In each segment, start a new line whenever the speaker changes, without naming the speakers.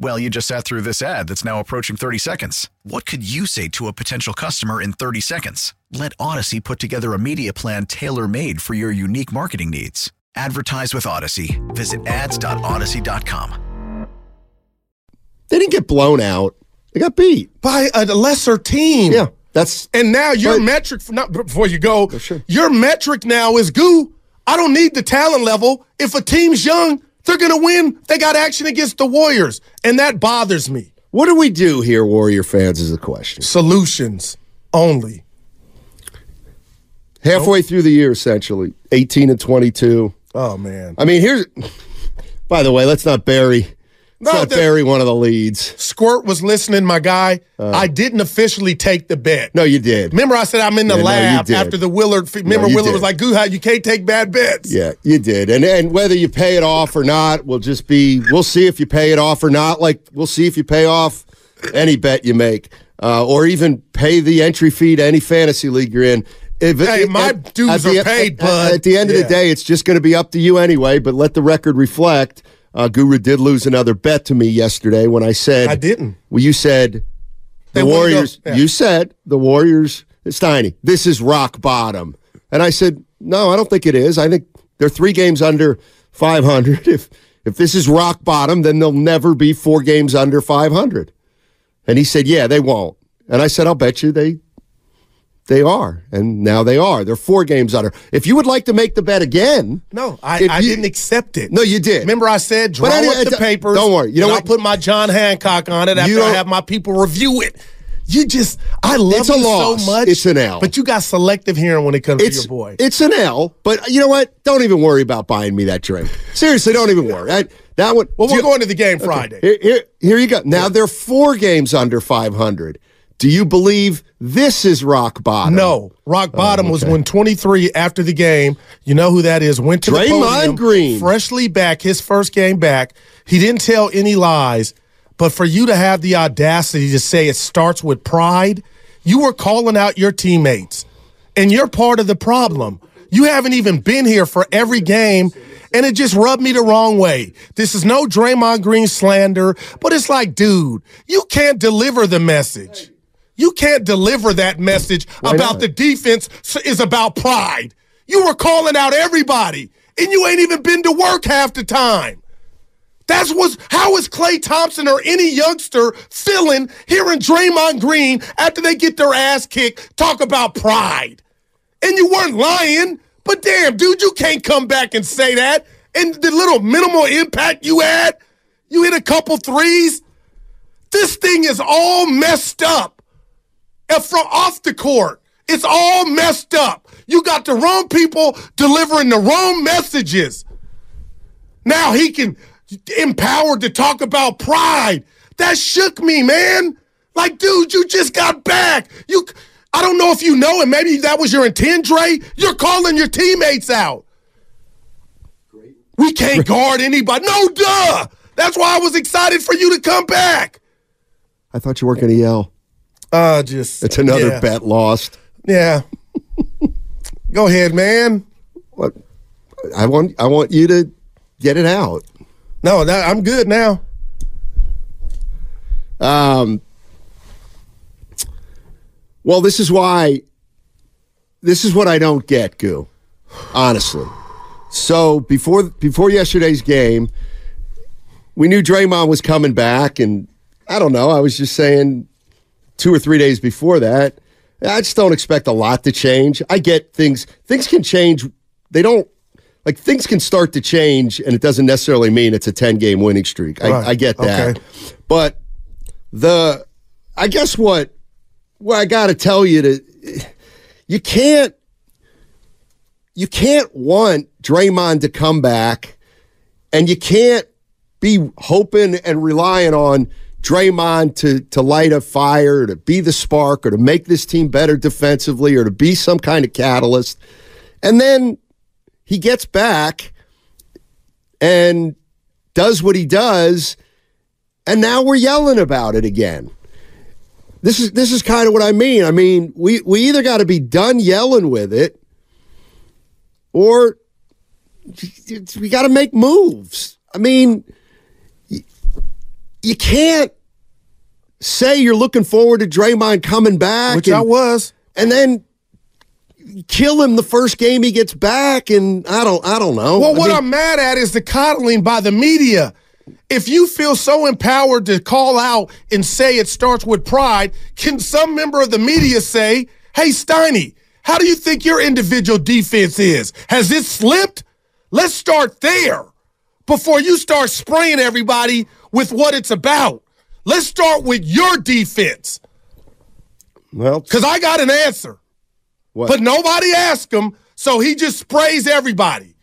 Well, you just sat through this ad that's now approaching 30 seconds. What could you say to a potential customer in 30 seconds? Let Audacy put together a media plan tailor made for your unique marketing needs. Advertise with Audacy. Visit ads.audacy.com.
They didn't get blown out. They got beat.
by a lesser team.
Yeah, that's
And now your
But-
metric, for, not before you go,
sure.
your metric now is goo. I don't need the talent level. If a team's young, they're going to win. They got action against the Warriors, and that bothers me.
what do we do here, Warrior fans? Is the question.
Solutions only.
Halfway through the year, essentially, eighteen and twenty-two.
Oh man,
I mean, here's. By the way, let's not bury.
No,
not
the-
bury one of the leads.
Squirt was listening, my guy. I didn't officially take the bet.
Uh. No, you did.
Remember, I said I'm in the
Yeah, no,
lab
did.
after the Willard. Remember,
you
Willard
did.
was like, "Goo, how you can't take bad bets."
Yeah, you did. And and whether you pay it off or not we'll just be we'll see if you pay it off or not. Like we'll see if you pay off any bet you make. Uh, or even pay the entry fee to any fantasy league you're in. If
Hey, my dues
the,
are paid,
at,
bud.
At the end of the day, it's just going to be up to you anyway. But let the record reflect. Uh, Guru did lose another bet to me yesterday when I said
I didn't.
Well, you said the Warriors.
yeah.
You said the Warriors. Steiny, this is rock bottom, and I said no. I don't think it is. I think they're three games under 500. If if this is rock bottom, then they'll never be four games under 500. And he said, yeah, they won't. And I said, I'll bet you they they are, and now they are. They're four games under. If you would like to make the bet again,
No, I, I
you-
didn't accept it.
No, you did.
Remember, I said draw
But
up the papers.
don't worry. You know what?
I'll put my John Hancock on it after I have my people review it. You just, I love
It's
you so much.
It's an L.
But you got selective hearing when it comes
it's
to your boy.
it's an L. But you know what? Don't even worry about buying me that drink. Seriously, don't even worry. I, that one.
well, we're
you-
going to the game Friday.
Here, here, here you go. Now they're four games under 500. Do you believe this is rock bottom?
No, rock oh, bottom was
Oh, okay.
when 23 after the game. You know who that is? Went to the
Draymond
podium,
Green.
freshly back, his first game back. He didn't tell any lies, but for you to have the audacity to say it starts with pride, you were calling out your teammates, and you're part of the problem. You haven't even been here for every game. And it just rubbed me the wrong way. This is no Draymond Green slander, but it's like, dude, you can't deliver the message. You can't deliver that message about
not?
the defense is about pride. You were calling out everybody, and you ain't even been to work half the time. That's what's how is Klay Thompson or any youngster feeling hearing Draymond Green after they get their ass kicked talk about pride? And you weren't lying, but damn, dude, you can't come back and say that. And the little minimal impact you had, you hit a couple threes. This thing is all messed up. And from off the court, it's all messed up. You got the wrong people delivering the wrong messages. Now he can empowered to talk about pride. That shook me, man. Like, dude, you just got back. You, I don't know if you know, and maybe that was your intent, Dre. You're calling your teammates out. We can't guard anybody. No, duh. That's why I was excited for you to come back.
I thought you weren't going to yell.
Uh, just
It's another
yeah.
bet lost.
Yeah. Go ahead, man.
What? I want I want you to get it out.
No, that, I'm good now.
Um, well, this is why. This is what I don't get, Goo. Honestly, so before before yesterday's game, we knew Draymond was coming back, and I don't know. I was just saying two or three days before that. I just don't expect a lot to change. I get things. Things can change. They don't. like things can start to change, and it doesn't necessarily mean it's a ten game winning streak. I,
Right.
I get that,
Okay.
but the I guess what what I got to tell you to you can't you can't want Draymond to come back, and you can't be hoping and relying on Draymond to to light a fire, to be the spark, or to make this team better defensively, or to be some kind of catalyst. And then he gets back and does what he does, and now we're yelling about it again. This is this is kind of what I mean. I mean, we we either got to be done yelling with it, or we got to make moves. I mean, you can't say you're looking forward to Draymond coming back,
Which
and,
I was.
and then kill him the first game he gets back. And I don't, I don't know.
Well,
I
what
mean,
I'm mad at is the coddling by the media. If you feel so empowered to call out and say it starts with pride, can some member of the media say, hey, Steiny, how do you think your individual defense is? Has it slipped? Let's start there before you start spraying everybody with what it's about. Let's start with your defense
well,
because I got an answer.
what?
But nobody asked him, so he just sprays everybody.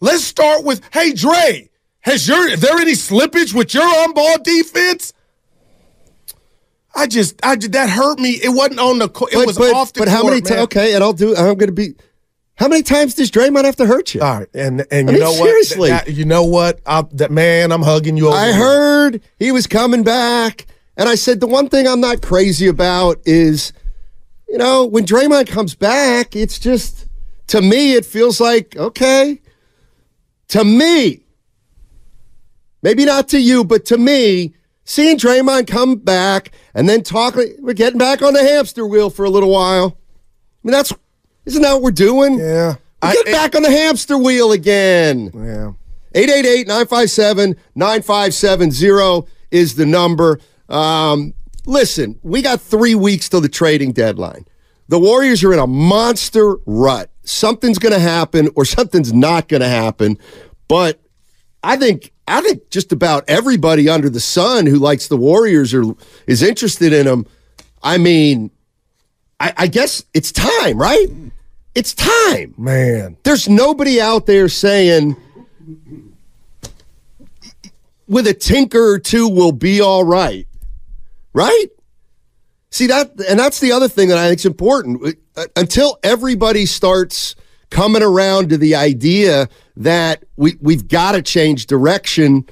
Let's start with, hey Dre, has your is there any slippage with your on-ball defense? I just, I that hurt me. It wasn't on the, it
but,
was
but,
off the
but how
court,
many times? Okay, and I'll do. I'm going to be. How many times does Draymond have to hurt you?
All right, and and
I
you
mean,
know
seriously.
what? That- you know what? I, that man, I'm hugging you over.
I
here.
heard he was coming back, and I said the one thing I'm not crazy about is, you know, when Draymond comes back, it's just to me it feels like okay. To me, maybe not to you, but to me, seeing Draymond come back and then talk, we're getting back on the hamster wheel for a little while. I mean, that's isn't that what we're doing?
Yeah.
We're
I-
getting back on the hamster wheel again.
Yeah.
888-957-9570 is the number. Um, listen, we got three weeks till the trading deadline. The Warriors are in a monster rut. Something's going to happen or something's not going to happen. But I think I think just about everybody under the sun who likes the Warriors or is interested in them. I mean, I, I guess it's time, right? It's time.
Man.
there's nobody out there saying with a tinker or two we'll be all right. Right? See that and that's the other thing that i think is important. Uh, until everybody starts coming around to the idea that we, we've got to change direction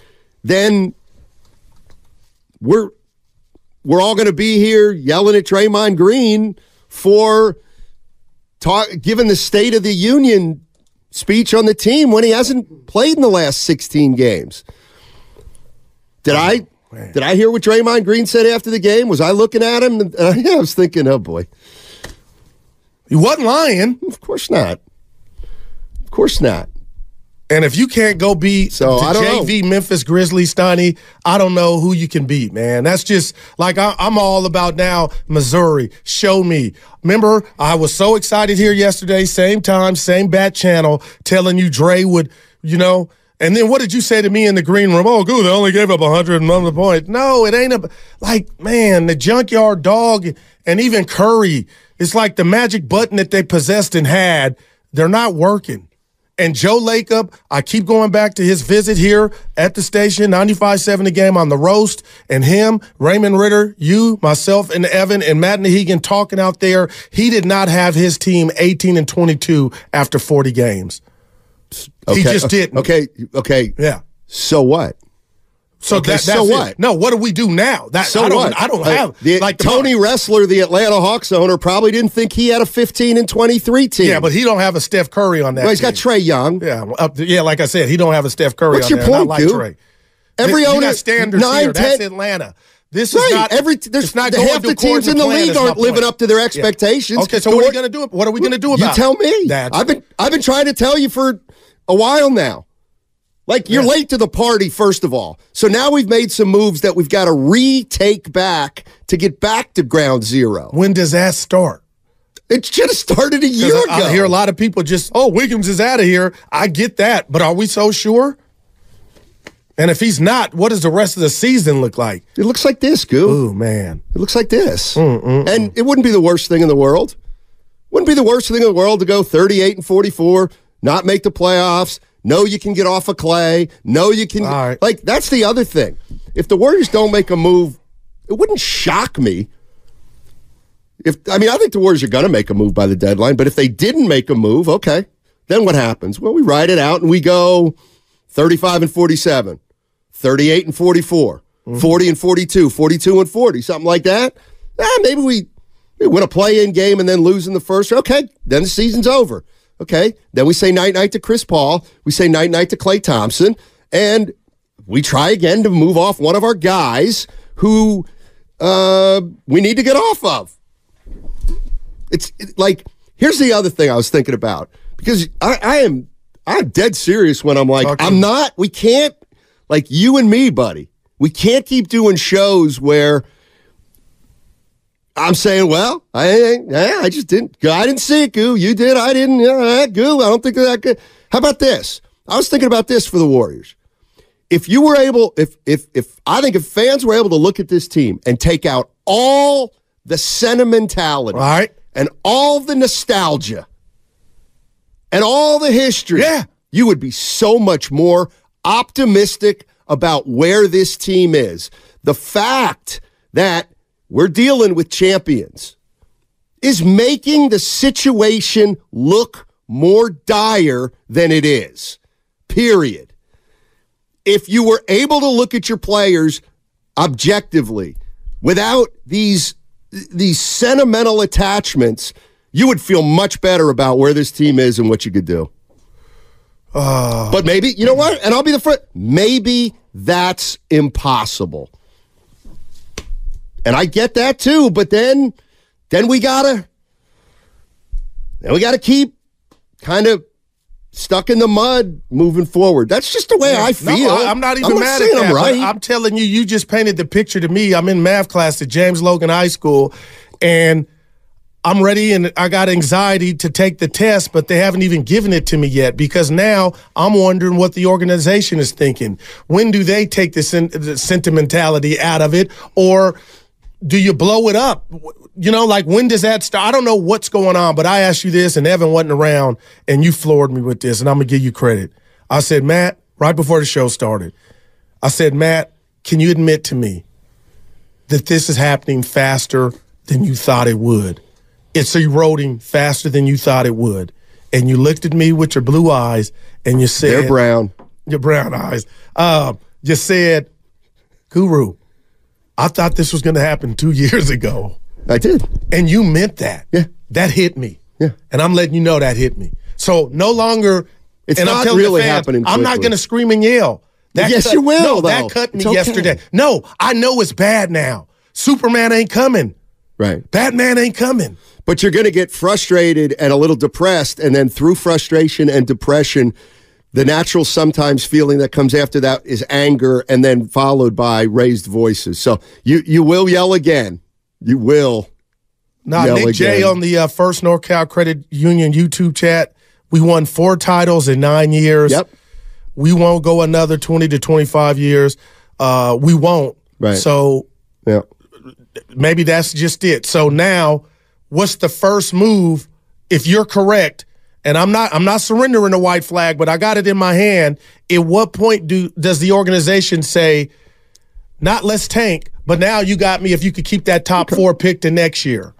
then we're we're all going to be here yelling at Draymond Green for talk, given the State of the Union speech on the team when he hasn't played in the last 16 games. Did I did I hear what Draymond Green said after the game? Was I looking at him? And, uh, yeah, I was thinking, oh boy,
He wasn't lying.
of course not. Of course not.
And if you can't go beat
So,
the
I don't know.
JV Memphis Grizzlies, Steiny, I don't know who you can beat, man. That's just like I, I'm all about now. Missouri, show me. Remember, I was so excited here yesterday, same time, same bat channel, telling you Dre would, you know. And then what did you say to me in the green room? Oh, good, they only gave up 100 and the point. No, it ain't a like man. The junkyard dog and even Curry. It's like the magic button that they possessed and had. They're not working. And Joe Lacob, I keep going back to his visit here at the station, 95.7 the game on the roast, and him, Raymond Ridder, you, myself, and Evan, and Matt Nahegan talking out there. He did not have his team 18 and 22 after 40 games.
Okay.
He just didn't.
Okay. Okay.
Yeah.
So what?
So
Okay,
that,
so
that's it.
what?
No, what do we do now? That
So
I don't,
what?
I don't
Uh,
have
the,
like the-
Tony Ressler, the Atlanta Hawks owner, probably didn't think he had a 15 and 23 team.
Yeah, but he don't have a Steph Curry on that.
well, he's got. Trae Young.
Yeah, up yeah, like I said, he don't have a Steph Curry.
What's
on
your
there,
point,
like
dude?
Trae.
Every
you
owner
standards
nine,
here. That's Atlanta. This
Right.
is not
Every there's
not
the, half the teams in the league aren't living
point.
up to their
Yeah.
expectations.
Okay, so
The
what are you going to do? What are we going to do about
You tell me.
That's-
I've been I've been trying to tell you for a while now. Like you're
Yeah.
late to the party, first of all. So now we've made some moves that we've got to retake back to get back to ground zero.
When does that start?
It should have started a year
I,
ago.
I hear a lot of people just, oh, Wiggins is out of here. I get that, but are we so sure? And if he's not, what does the rest of the season look like?
It looks like this, Goo.
Ooh, man.
It looks like this. And it wouldn't be the worst thing in the world. Wouldn't be the worst thing in the world to go 38 and 44, not make the playoffs. Know you can get off of Klay. No, you can.
Right.
Like, that's the other thing. If the Warriors don't make a move, it wouldn't shock me. If I mean, I think the Warriors are going to make a move by the deadline, but if they didn't make a move, okay, then what happens? Well, we ride it out and we go 35 and 47, 38 and 44, 40 and 42, 42 and 40, something like that. Ah, maybe we, we win a play-in game and then lose in the first. Okay, then the season's over. Okay, then we say night night to Chris Paul. We say night night to Klay Thompson, and we try again to move off one of our guys who uh, we need to get off of. It's it- like here's the other thing I was thinking about because I, I am I'm dead serious when I'm like. I'm not. We can't like you and me, buddy. We can't keep doing shows where I'm saying, well, I I, I just didn't. I didn't see it, Goo. You did. I didn't. Yeah, Goo. I don't think that good. How about this? I was thinking about this for the Warriors. If you were able, if if if I think if fans were able to look at this team and take out all the sentimentality,
All right.
and all the nostalgia, and all the history,
Yeah.
you would be so much more optimistic about where this team is. The fact that we're dealing with champions is making the situation look more dire than it is. Period. If you were able to look at your players objectively without these these sentimental attachments, you would feel much better about where this team is and what you could do. Ah. but maybe, you know what? And I'll be the first. Maybe that's impossible. And I get that too, but then then we gotta then we gotta keep kind of stuck in the mud moving forward. That's just the way I feel.
No, I, am not even
I'm
mad at that.
I'm right.
I'm telling you, you just painted the picture to me. I'm in math class at James Logan High School, and I'm ready and I got anxiety to take the test, but they haven't even given it to me yet because now I'm wondering what the organization is thinking. When do they take the sentimentality out of it, or do you blow it up? You know, like when does that start? I don't know what's going on, but I asked you this, and Evan wasn't around, and you floored me with this, and I'm gonna give you credit. I said, Matt, right before the show started, I said, Matt, can you admit to me that this is happening faster than you thought it would? It's eroding faster than you thought it would. And you looked at me with your blue eyes, and you said,
They're brown.
your brown eyes. Um, you said, Guru, I thought this was going to happen two years ago.
I did.
And you meant that.
Yeah.
That hit me.
Yeah.
And I'm letting you know that hit me. So no longer.
It's
and I'm
not really
fans,
happening
I'm not going to scream and yell. That
Yes,
cut-
you will,
No,
though.
that cut me
okay.
yesterday. No, I know it's bad now. Superman ain't coming.
Right.
Batman ain't coming.
But you're going to get frustrated and a little depressed. And then through frustration and depression, the natural sometimes feeling that comes after that is anger and then followed by raised voices. So you, you will yell again. You will.
Nah,
Yell
Nick J on the uh, First North Cal Credit Union YouTube chat. We won four titles in nine years.
Yep.
We won't go another 20 to 25 years. Uh, we won't.
Right.
So
Yeah.
maybe that's just it. So now, what's the first move if you're correct? And I'm not I'm not surrendering the white flag, but I got it in my hand. At what point do does the organization say, not let's tank, but now you got me if you could keep that top four pick to next year?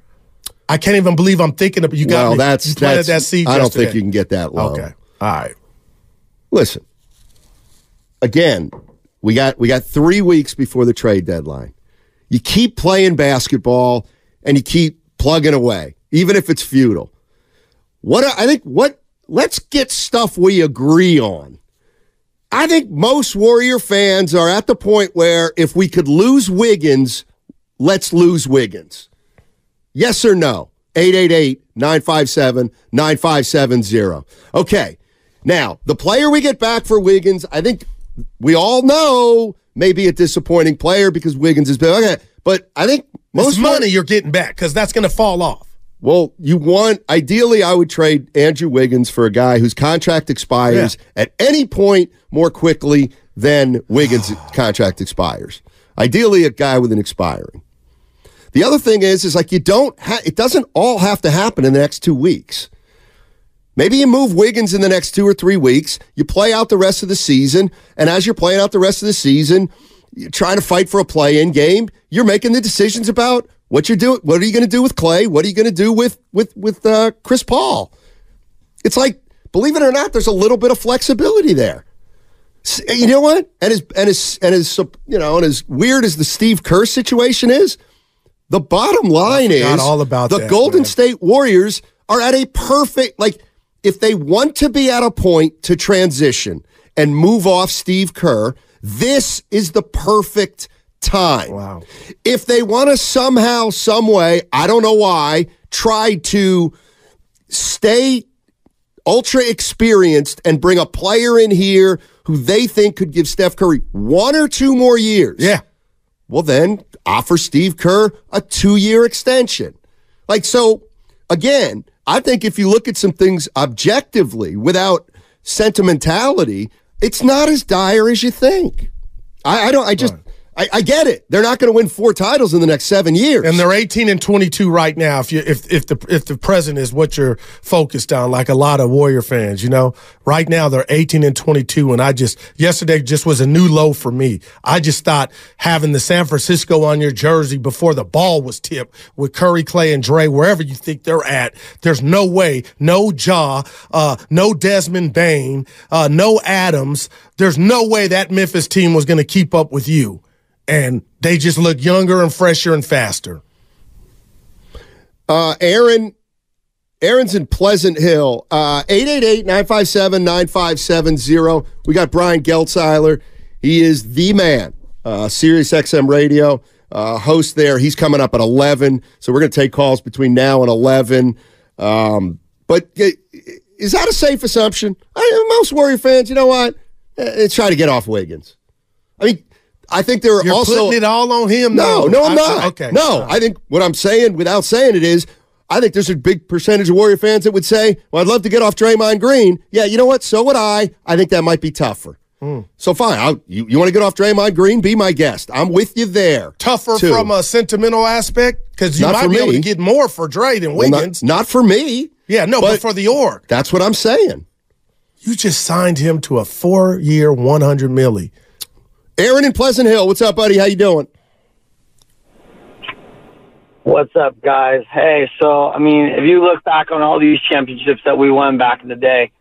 I can't even believe I'm thinking of you got
Well,
me.
that's,
you planted
that's
that seed
I don't
yesterday.
think you can get that low.
Okay. All right.
Listen, again, we got we got three weeks before the trade deadline. You keep playing basketball and you keep plugging away, even if it's futile. What I think what let's get stuff we agree on. I think most Warrior fans are at the point where if we could lose Wiggins, let's lose Wiggins. Yes or no? 888 957 9570. Okay. Now, the player we get back for Wiggins, I think we all know may be a disappointing player because Wiggins has been okay. But I think
Most
most
money you're getting back because that's going to fall off.
Well, you want ideally I would trade Andrew Wiggins for a guy whose contract expires
Yeah.
at any point more quickly than Wiggins' contract expires. Ideally a guy with an expiring. The other thing is is like you don't ha- it doesn't all have to happen in the next 2 weeks. Maybe you move Wiggins in the next 2 or 3 weeks, you play out the rest of the season, and as you're playing out the rest of the season, you're trying to fight for a play-in game, you're making the decisions about what you're doing. What are you going to do with Klay? What are you going to do with with with uh, Chris Paul? It's like, believe it or not, there's a little bit of flexibility there. You know what? And as and as and as you know, and as weird as the Steve Kerr situation is, the bottom line is
all about
the
that,
Golden
man.
State Warriors are at a perfect like if they want to be at a point to transition and move off Steve Kerr, this is the perfect time.
Wow.
If they want to somehow, some way, I don't know why, try to stay ultra experienced and bring a player in here who they think could give Steph Curry one or two more years.
Yeah.
Well, then offer Steve Kerr a two year extension. Like, so again, I think if you look at some things objectively without sentimentality, it's not as dire as you think. I, I don't, I just, I, I get it. They're not going to win four titles in the next seven years.
And they're 18 and 22 right now. If you if if the if the present is what you're focused on, like a lot of Warrior fans, you know, right now they're 18 and 22. And I just yesterday just was a new low for me. I just thought having the San Francisco on your jersey before the ball was tipped with Curry, Klay, and Dre, wherever you think they're at, there's no way, no Ja, uh, no Desmond Bane, uh, no Adams. There's no way that Memphis team was going to keep up with you and they just look younger and fresher and faster.
Uh, Aaron, Aaron's in Pleasant Hill. Uh, 888-957-9570. We got Brian Geltzeiler. He is the man. Uh, Sirius XM Radio uh, host there. He's coming up at 11. So we're going to take calls between now and 11. Um, but is that a safe assumption? I, most Warrior fans, you know what? Uh, try to get off Wiggins. I mean, I think there are
You're
also
putting it all on him.
no,
though.
no, I'm
I-
not.
okay.
No, I think what I'm saying, without saying it, is I think there's a big percentage of Warrior fans that would say, well, I'd love to get off Draymond Green. Yeah, you know what? So would I. I think that might be tougher.
Hmm.
So fine. I'll, you you want to get off Draymond Green? Be my guest. I'm with you there.
tougher
too.
from a sentimental aspect because you
Not
might be able to get more for Dre than
Well, not-
Wiggins.
not, for me.
yeah, no, but,
but-
for the org,
That's what I'm saying.
you just signed him to a four-year, one hundred milli.
Aaron in Pleasant Hill. What's up, buddy? How you doing?
What's up, guys? Hey, so I mean, if you look back on all these championships that we won back in the day,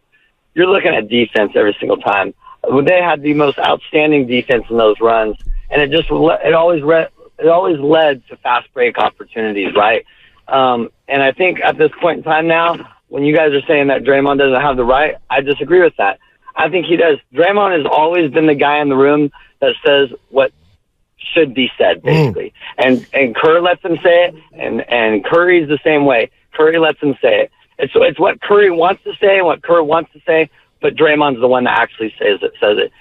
you're looking at defense every single time. They had the most outstanding defense in those runs, and it just it always re- it always led to fast break opportunities, right? Um, and I think at this point in time now, when you guys are saying that Draymond doesn't have the right, I disagree with that. I think he does. Draymond has always been the guy in the room that says what should be said, mm. basically. And and Kerr lets him say it, and and Curry's the same way. Curry lets him say it. It's it's what Curry wants to say and what Kerr wants to say, but Draymond's the one that actually says it. Says it.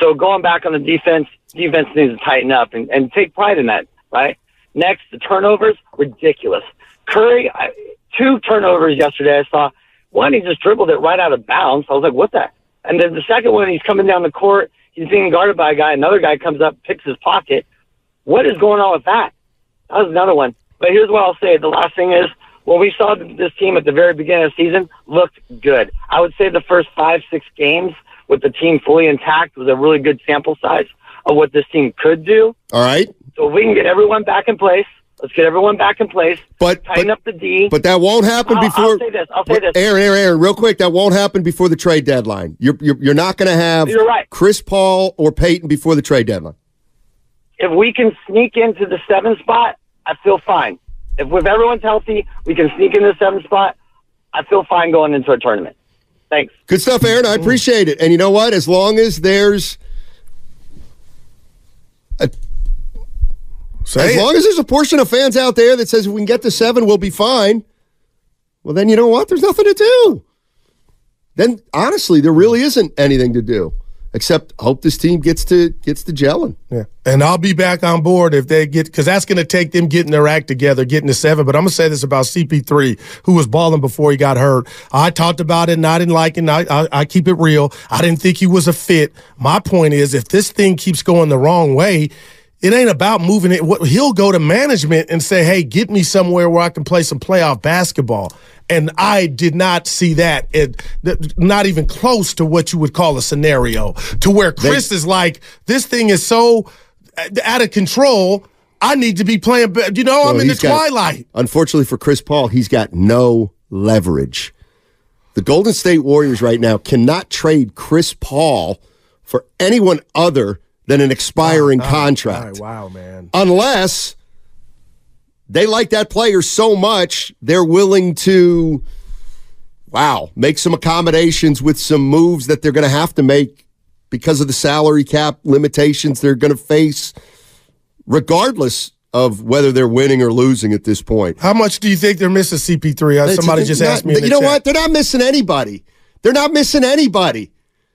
So going back on the defense, defense needs to tighten up and, and take pride in that, right? Next, the turnovers, ridiculous. Curry, I, two turnovers yesterday. I saw one, he just dribbled it right out of bounds. I was like, what the? And then the second one, he's coming down the court. He's being guarded by a guy. Another guy comes up, picks his pocket. What is going on with that? That was another one. But here's what I'll say. The last thing is, when we saw this team at the very beginning of the season, looked good. I would say the first five, six games with the team fully intact was a really good sample size of what this team could do.
All right.
So if we can get everyone back in place, let's get everyone back in place.
But-
tighten
but-
up the D.
But that won't happen
I'll- I'll
before.
say this, I'll say this.
Aaron, Aaron, Aaron, real quick. That won't happen before the trade deadline. You're you're, you're not going to have
You're right.
Chris Paul or Payton before the trade deadline.
if we can sneak into the seven spot, I feel fine. If if everyone's healthy, we can sneak into the seven spot. I feel fine going into a tournament. Thanks.
Good stuff, Aaron. I appreciate it. And you know what? As long as there's
Say
as long as there's a portion of fans out there that says if we can get to seven, we'll be fine. Well, then you know what? There's nothing to do. Then honestly, there really isn't anything to do. Except hope this team gets to gets to gelling.
Yeah. And I'll be back on board if they get because that's going to take them getting their act together, getting to seven. But I'm going to say this about CP3, who was balling before he got hurt. I talked about it and I didn't like it. I, I, I keep it real. I didn't think he was a fit. My point is, if this thing keeps going the wrong way, it ain't about moving it. He'll go to management and say, "Hey, get me somewhere where I can play some playoff basketball." And I did not see that, it, not even close to what you would call a scenario, to where Chris they, is like, "This thing is so uh, out of control." I need to be playing. You know, well, I'm in the got, twilight.
Unfortunately for Chris Paul, he's got no leverage. The Golden State Warriors right now cannot trade Chris Paul for anyone other than an expiring oh, oh, contract.
Oh, wow, man.
Unless they like that player so much, they're willing to, wow, make some accommodations with some moves that they're going to have to make because of the salary cap limitations they're going to face, regardless of whether they're winning or losing at this point.
How much do you think they're missing CP3? Uh, somebody just
not,
asked me.
You
know
chat. what? They're not missing anybody. They're not missing anybody.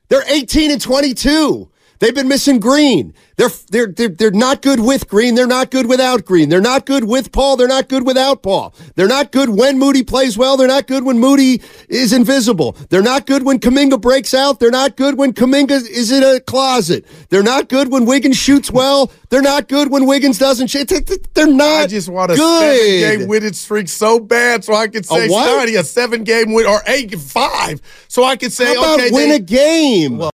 They're 18 and 22. They've been missing Green. They're, they're, they're, they're not good with Green. They're not good without Green. They're not good with Paul. They're not good without Paul. They're not good when Moody plays well. They're not good when Moody is invisible. They're not good when Kuminga breaks out. They're not good when Kuminga is in a closet. They're not good when Wiggins shoots well. They're not good when Wiggins doesn't shoot. They're not I
just want a seven-game winning streak so bad so I could say, Steiny, a seven-game win or eight, five. So I could say,
How
okay.
win they, a game? Well,